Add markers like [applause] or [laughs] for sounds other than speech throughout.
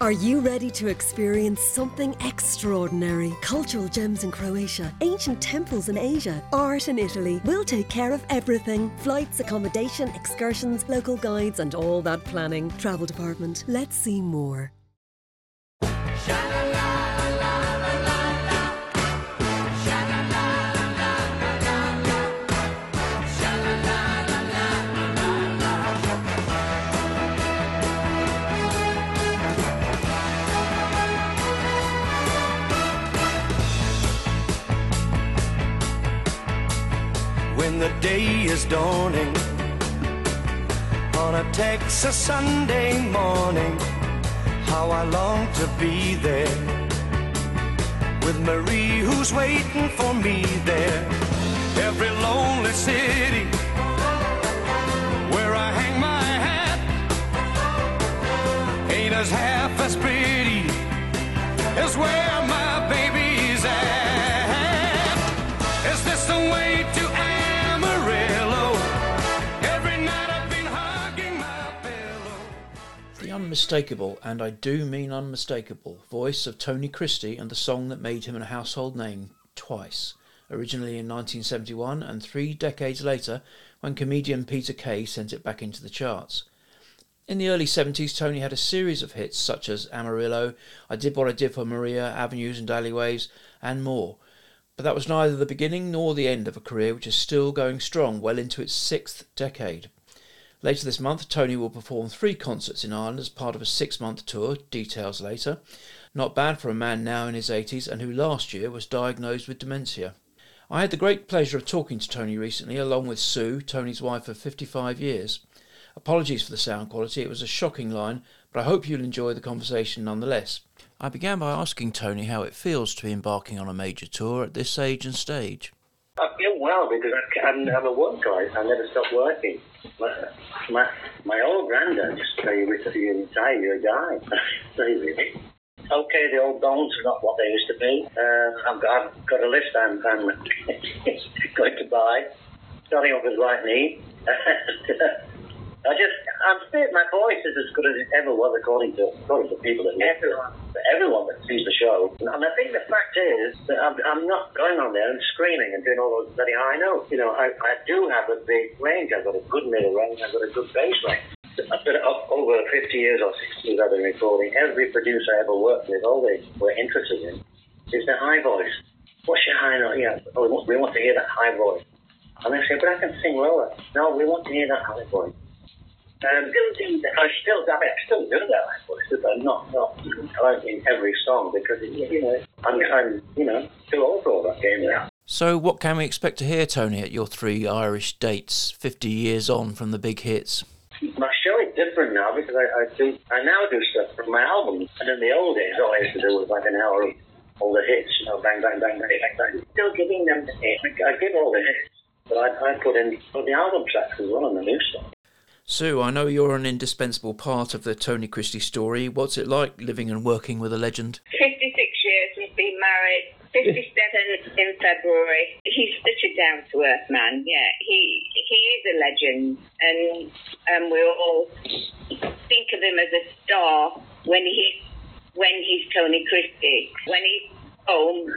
Are you ready to experience something extraordinary? Cultural gems in Croatia, ancient temples in Asia, art in Italy. We'll take care of everything flights, accommodation, excursions, local guides, and all that planning. Travel department, let's see more. The day is dawning on a Texas Sunday morning. How I long to be there with Marie, who's waiting for me there. Every lonely city where I hang my hat ain't as half as pretty as where my unmistakable, and I do mean unmistakable, voice of Tony Christie and the song that made him a household name twice, originally in 1971 and three decades later when comedian Peter Kay sent it back into the charts. In the early 70s, Tony had a series of hits such as Amarillo, I Did What I Did for Maria, Avenues and Alleyways, and more. But that was neither the beginning nor the end of a career which is still going strong well into its sixth decade. Later this month, Tony will perform three concerts in Ireland as part of a six month tour, details later. Not bad for a man now in his 80s and who last year was diagnosed with dementia. I had the great pleasure of talking to Tony recently, along with Sue, Tony's wife of 55 years. Apologies for the sound quality, it was a shocking line, but I hope you'll enjoy the conversation nonetheless. I began by asking Tony how it feels to be embarking on a major tour at this age and stage. I feel well because I'm, I'm a work guy. I never stop working. My, my, my old granddad you retire, you retire, you die. Say really. Okay, the old bones are not what they used to be. Uh, I've, got, I've got a list I'm, I'm [laughs] going to buy, starting off with right [laughs] knee. I just, I'm fit. My voice is as good as it ever was, according to according to people that everyone, everyone that sees the show. And I think the fact is that I'm, I'm not going on there and screaming and doing all those bloody high notes. You know, I, I do have a big range. I've got a good middle range. I've got a good bass range. I've been up over 50 years or 60 years I've been recording. Every producer I ever worked with, all they were interested in is the high voice. What's your high note? Yeah, oh, we, want, we want to hear that high voice. And they say, but I can sing lower. No, we want to hear that high voice. Um, I still, I mean, I still do that high voice, but not, not like in every song because, it, you know, I'm, I'm, you know, too old for all that game now. So, what can we expect to hear, Tony, at your three Irish dates, 50 years on from the big hits? My show is different now because I, I do I now do stuff from my albums. And in the old days, all I used to do was like an hour of all the hits, you know, bang, bang, bang, bang, bang, bang. Still giving them the hits. I give all the hits, but I, I put in put the album tracks as well and the new stuff. Sue, I know you're an indispensable part of the Tony Christie story. What's it like living and working with a legend? 56 years, we've been married, 57 in February. He's such a down to earth man, yeah. He he is a legend, and um, we all think of him as a star when he's when he's Tony Christie. When he's home,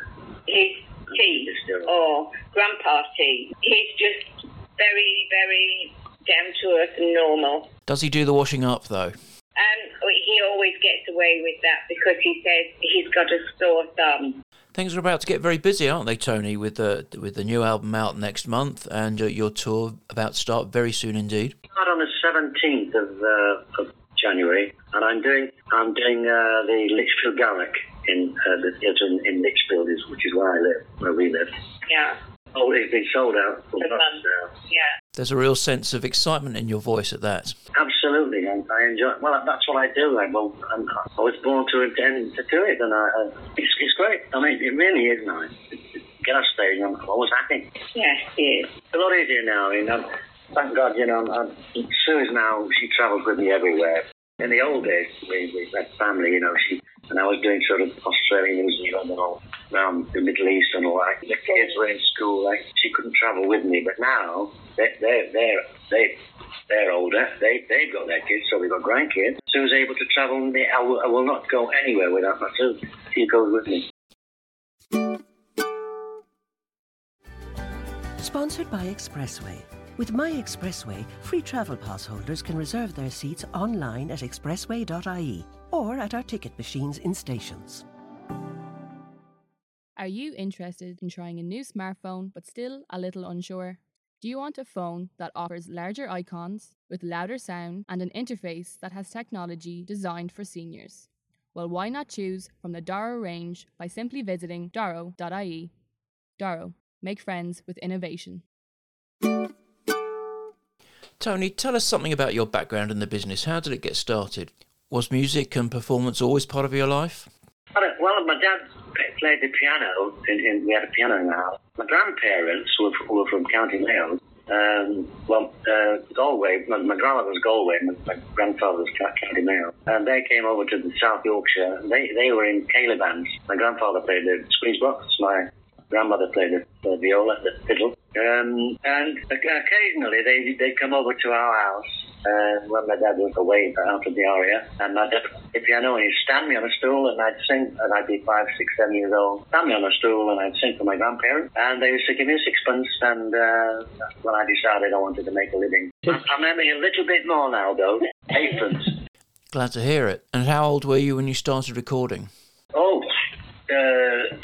his tea or grandpa tea. He's just very, very down to earth and normal. Does he do the washing up, though? Um, he always gets away with that because he says he's got a sore thumb. Things are about to get very busy, aren't they, Tony? With the with the new album out next month and uh, your tour about to start very soon indeed. Start on the 17th of, uh, of January, and I'm doing I'm doing uh, the Lichfield Garrick in uh, the theatre in, in Lichfield, which is where I live, where we live. Yeah, Oh, it's been sold out for months now. Yeah. There's a real sense of excitement in your voice at that. Absolutely, and I enjoy. Well, that's what I do. I, well, I'm, I was born to intend to do it, and I, I, it's, it's great. I mean, it really is nice. Get off stage, I'm always happy. Yes, he is. It's a lot easier now. You know, thank God. You know, I'm, Sue's now she travels with me everywhere. In the old days, we we had family. You know, she and I was doing sort of Australia, New Zealand, and all. Around the Middle East and all that. The kids were in school. Like she couldn't travel with me, but now they they they're they they're older. They they've got their kids, so we've got grandkids. Sue's able to travel with me. I will, I will not go anywhere without my Sue. She goes with me. Sponsored by Expressway. With My Expressway, free travel pass holders can reserve their seats online at expressway.ie or at our ticket machines in stations. Are you interested in trying a new smartphone but still a little unsure? Do you want a phone that offers larger icons with louder sound and an interface that has technology designed for seniors? Well, why not choose from the Doro range by simply visiting doro.ie? Doro, make friends with innovation. Tony, tell us something about your background in the business. How did it get started? Was music and performance always part of your life? Well, my dad played the piano. In, in, we had a piano in the house. My grandparents were, were from County Mayo. Um, well, uh, Galway. My, my grandmother was Galway. My, my grandfather was County Mayo, and they came over to the South Yorkshire. They they were in Ceilidh bands. My grandfather played the squeeze box. My grandmother played the, the viola, the fiddle. Um, and occasionally they they come over to our house uh, when my dad was away out of the area. And my dad, if you know, he'd stand me on a stool and I'd sing, and I'd be five, six, seven years old. Stand me on a stool and I'd sing for my grandparents. And they used to give me sixpence, and uh, that's when I decided I wanted to make a living. [laughs] I'm earning a little bit more now, though. Eightpence. Glad to hear it. And how old were you when you started recording? Oh, uh,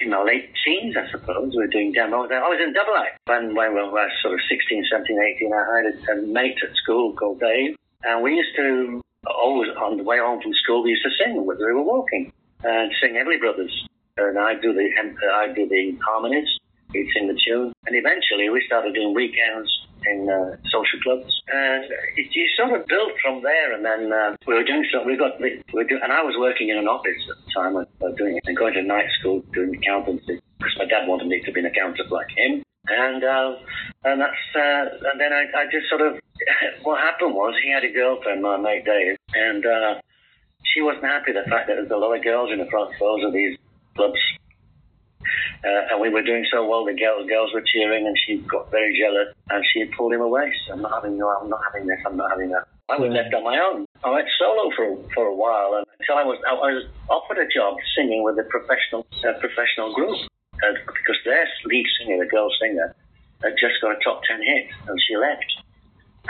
in my late teens, I suppose. We were doing demos. I was in double act when, when we were sort of 16, 17, 18. I had a, a mate at school called Dave, and we used to always on the way home from school we used to sing when we were walking and sing Everly Brothers. And I'd do the I'd do the harmonies. He'd sing the tune, and eventually we started doing weekends in uh, social clubs, and it, you sort of built from there. And then uh, we were doing something. We got we were doing, and I was working in an office at the time. Was doing it and going to night school doing accountancy because my dad wanted me to be an accountant like him. And uh, and that's uh, and then I, I just sort of [laughs] what happened was he had a girlfriend, my mate Dave, and uh, she wasn't happy the fact that there was a lot of girls in the front rows of these clubs uh, and we were doing so well, the girls, girls were cheering, and she got very jealous, and she pulled him away. So I'm not having, no, I'm not having this, I'm not having that. I was left on my own. I went solo for for a while, and until I was I was offered a job singing with a professional uh, professional group, uh, because their lead singer, the girl singer, had just got a top ten hit, and she left,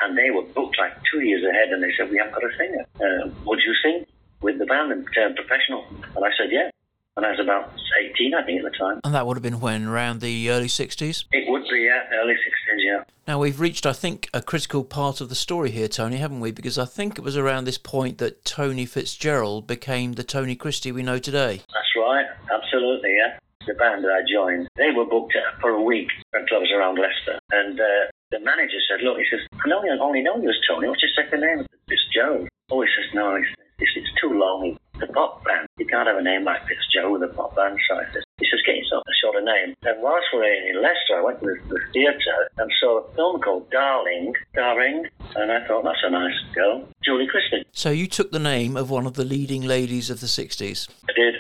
and they were booked like two years ahead, and they said we haven't got a singer. Uh, would you sing with the band and turn professional? And I said yeah when I was about 18, I think, at the time. And that would have been when? Around the early 60s? It would be, yeah, early 60s, yeah. Now, we've reached, I think, a critical part of the story here, Tony, haven't we? Because I think it was around this point that Tony Fitzgerald became the Tony Christie we know today. That's right, absolutely, yeah. The band that I joined, they were booked for a week at clubs around Leicester. And uh, the manager said, Look, he says, I know you only know you as Tony. What's your second name? It's Joe. Oh, he says, No, it's, it's too long. The pop band you can't have a name like Fitzjoe with a pop band side. He says, get yourself a shorter name. And whilst we were in Leicester, I went to the, the theatre and saw a film called Darling, Darling, and I thought that's a nice girl, Julie Christie. So you took the name of one of the leading ladies of the 60s? I did.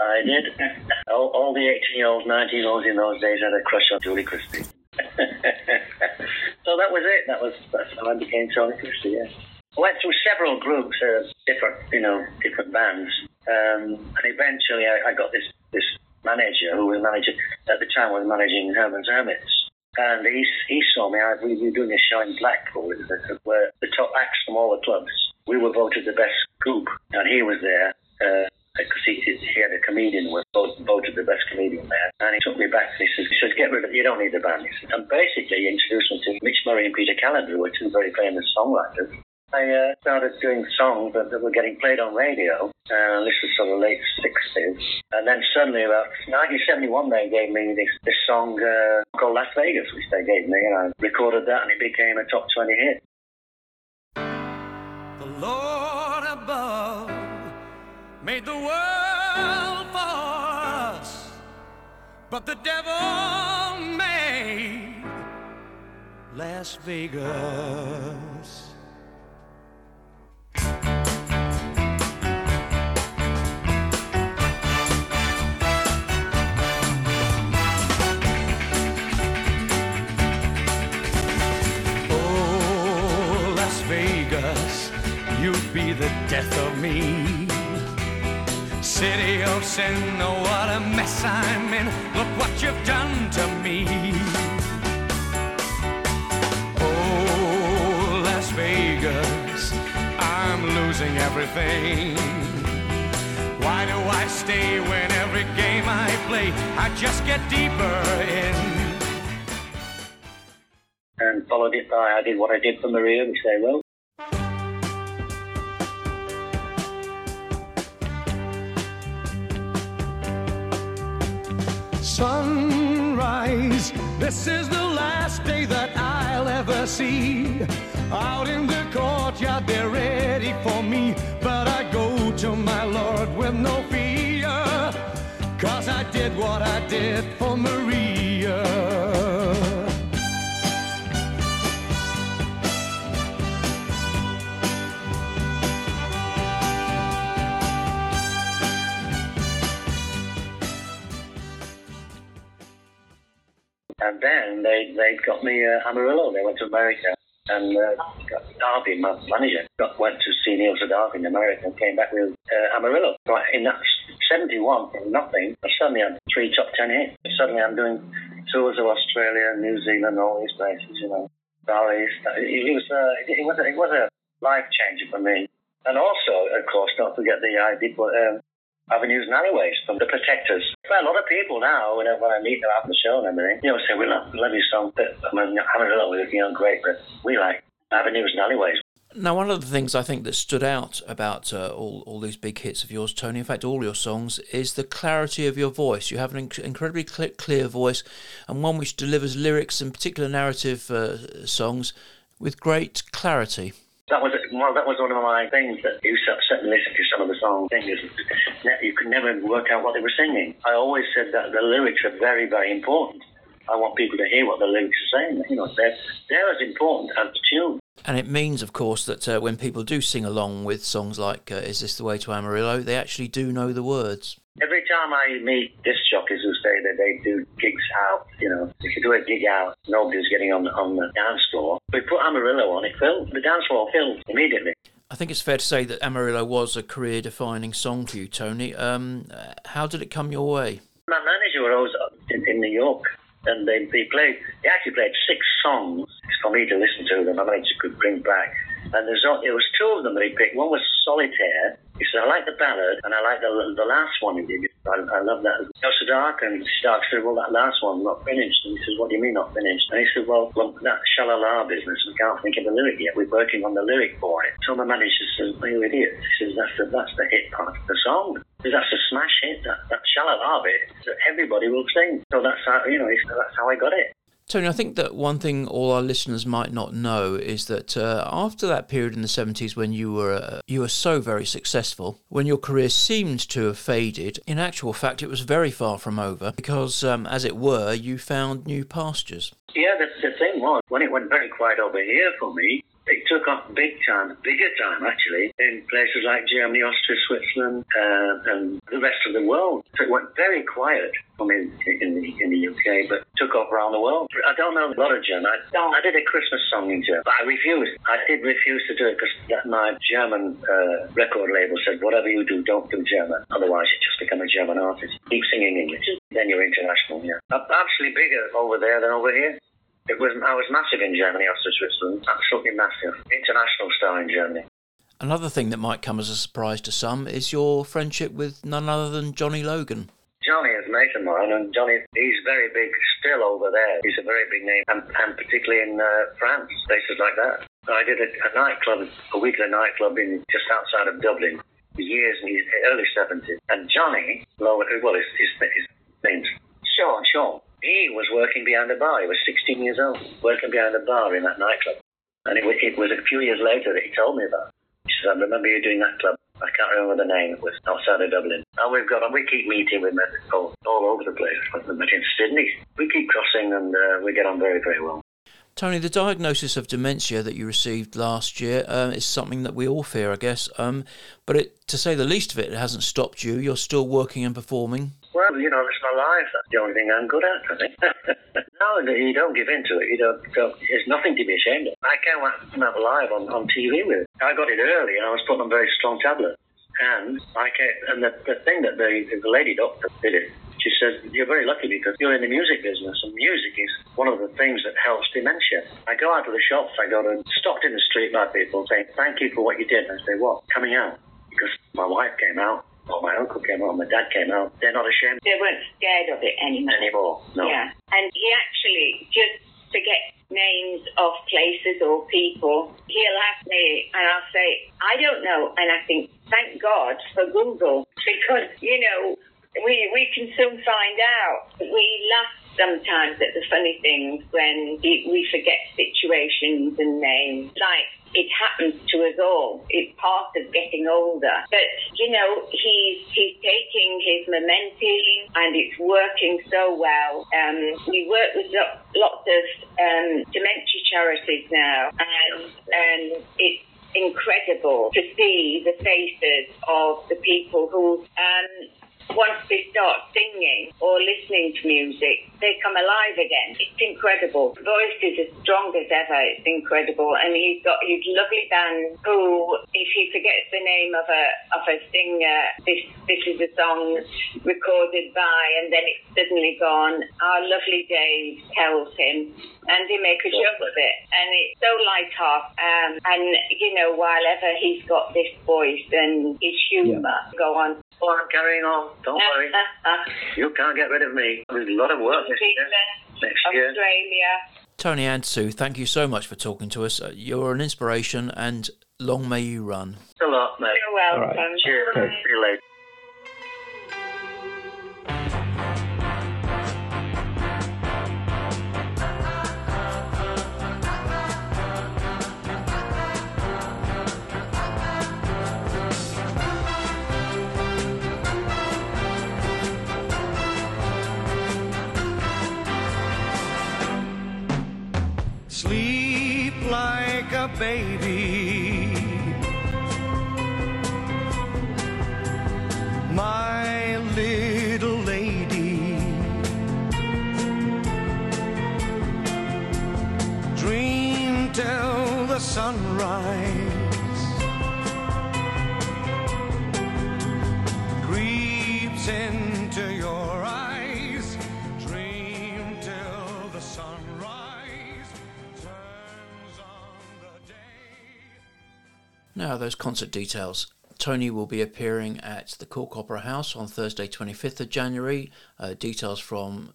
I did. All, all the 18-year-olds, 19-year-olds in those days had a crush on Julie Christie. [laughs] so that was it. That was that's how I became Tony Christie. Yeah. I went through several groups of different, you know, different bands. Um, and eventually I, I, got this, this manager who was managing, at the time was managing Herman's Hermits. And he, he saw me, I, we were doing a show in Blackpool where the top acts from all the clubs. We were voted the best group, and he was there. Uh, because he, he had a comedian was voted the best comedian there. And he took me back and he says, he says get rid of you don't need the band. Said, and basically he introduced me to Mitch Murray and Peter Callander, who were two very famous songwriters. I uh, started doing songs that, that, were getting played on radio. Uh, this was sort of late 60s. And then suddenly, about 1971, they gave me this, this song uh, called Las Vegas, which they gave me, and I recorded that, and it became a top 20 hit. The Lord above made the world for us, but the devil made Las Vegas. The death of me. City of sin, oh what a mess I'm in. Look what you've done to me. Oh, Las Vegas, I'm losing everything. Why do I stay when every game I play I just get deeper in? And followed it by I did what I did for Maria, which they wrote. This is the last day that I'll ever see. Out in the courtyard, they're ready for me. But I go to my Lord with no fear. Cause I did what I did for Maria. And then they, they got me uh, Amarillo. They went to America. And uh, got Darby, my manager, got, went to see Neil Sedaka in America and came back with uh, Amarillo. Right, in that 71 from nothing, I suddenly had three top 10 hits. Suddenly I'm doing tours of Australia, New Zealand, all these places, you know. Bali. It, was, uh, it, was, a, it was a life changer for me. And also, of course, don't forget the I did um, avenues and alleyways from the Protectors. Well, a lot of people now, when I, when I meet them after the show and everything, you know, say we love, love your song, but I mean, Amarillo was you know great, but we like avenues and alleyways. Now, one of the things I think that stood out about uh, all, all these big hits of yours, Tony, in fact, all your songs, is the clarity of your voice. You have an inc- incredibly cl- clear voice and one which delivers lyrics and particular narrative uh, songs with great clarity. That was well, that was one of my things that you sat and listened to some of the song things. You could never work out what they were singing. I always said that the lyrics are very, very important. I want people to hear what the lyrics are saying. You know, they're, they're as important as the tune. And it means, of course, that uh, when people do sing along with songs like uh, Is This the Way to Amarillo, they actually do know the words. Every time I meet disc jockeys who say that they do gigs out, you know, if you do a gig out, nobody's getting on, on the dance floor. We put Amarillo on, it filled. The dance floor filled immediately. I think it's fair to say that Amarillo was a career defining song for you, Tony. Um, how did it come your way? My manager was in, in New York and they, they played, they actually played six songs for me to listen to that my manager could bring back. And there's it was two of them that he picked. One was Solitaire. He said, I like the ballad, and I like the the last one he did. I, I love that. So Dark, and Stark said, well, that last one, not finished. And he says, what do you mean not finished? And he said, well, well that Shalala business, we can't think of the lyric yet. We're working on the lyric for it. So my manager says, well, you idiot. He says, that's the, that's the hit part of the song. That's a smash hit. That, that Shalala bit that everybody will sing. So that's how, you know, that's how I got it. Tony, I think that one thing all our listeners might not know is that uh, after that period in the 70s when you were uh, you were so very successful, when your career seemed to have faded, in actual fact it was very far from over because, um, as it were, you found new pastures. Yeah, the, the thing was, when it went very quiet over here for me, it took off big time, bigger time actually, in places like Germany, Austria, Switzerland, uh, and the rest of the world. So it went very quiet for me in the, in the UK, but took off around the world. I don't know a lot of German. I, don't. I did a Christmas song in German, but I refused. I did refuse to do it because my German uh, record label said, whatever you do, don't do German. Otherwise, you just become a German artist. Keep singing English. Then you're international, yeah. Actually bigger over there than over here. It was I was massive in Germany after Switzerland, absolutely massive. International star in Germany. Another thing that might come as a surprise to some is your friendship with none other than Johnny Logan. Johnny is a mate of mine, and Johnny, he's very big still over there. He's a very big name, and, and particularly in uh, France, places like that. I did a, a nightclub, a weekly nightclub in just outside of Dublin, years in his early 70s. And Johnny, well, his, his, his name's Sean, Sean, he was working behind the bar. He was 16 years old, working behind the bar in that nightclub. And it, it was a few years later that he told me about. He said, I remember you doing that club. I can't remember the name. It was outside of Dublin. And we've got, we keep meeting with men all, all over the place. We met in Sydney. We keep crossing and uh, we get on very, very well. Tony, the diagnosis of dementia that you received last year uh, is something that we all fear, I guess. Um, but it, to say the least of it, it hasn't stopped you. You're still working and performing. Well, you know, it's my life. That's the only thing I'm good at, I think. [laughs] no, you don't give in to it. You don't, don't, There's nothing to be ashamed of. I came out live on, on TV with it. I got it early and I was put on very strong tablets. And I came, and the, the thing that the, the lady doctor did it, she says, You're very lucky because you're in the music business, and music is one of the things that helps dementia. I go out to the shops, I go to stopped in the street by people saying, Thank you for what you did. I say, What? Coming out. Because my wife came out, or my uncle came out, my dad came out. They're not ashamed. They weren't scared of it anymore. Anymore, no. Yeah. And he actually just forgets names of places or people. He'll ask me, and I'll say, I don't know. And I think, thank God for Google, [laughs] because, you know, we we can soon find out. We laugh sometimes at the funny things when we forget situations and names. Like it happens to us all. It's part of getting older. But you know, he's he's taking his memantine and it's working so well. Um, we work with lots of um, dementia charities now, and and it's incredible to see the faces of the people who um, once they start singing or listening to music, they come alive again. It's incredible. The voice is as strong as ever. It's incredible. And he's got his lovely band who, if he forgets the name of a of a singer, this this is a song recorded by and then it's suddenly gone. Our lovely Dave tells him and he makes a joke of it. And it's so light-hearted. Um, and, you know, while ever he's got this voice and his humour, yeah. go on Oh, I'm carrying on. Don't worry. [laughs] you can't get rid of me. There's a lot of work this year. Next year. Australia. Tony and Sue, thank you so much for talking to us. Uh, you're an inspiration, and long may you run. Thanks a lot, mate. You're welcome. Right. Cheers. See you later. Baby. My little lady. Dream till the sunrise. Now, those concert details. Tony will be appearing at the Cork Opera House on Thursday, 25th of January. Uh, details from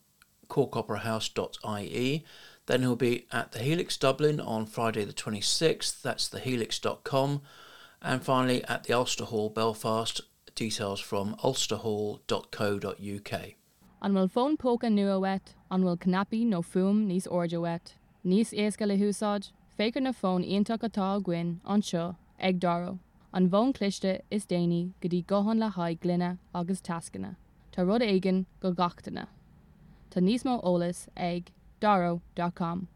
corkoperahouse.ie. Then he'll be at the Helix Dublin on Friday, the 26th. That's thehelix.com. And finally, at the Ulster Hall Belfast. Details from ulsterhall.co.uk. An bhfuil fón póca nua wet, an bhfuil cnapi nó fum níos orja wet. Níos éasca le húsáid, fégur na fón ionach atá ag daro. An bhón cliste is déine go dtí gohan le haid glunne agus tascanna. Tá rud aigen go gachtainna. Tá níos mó ólas ag daro.com.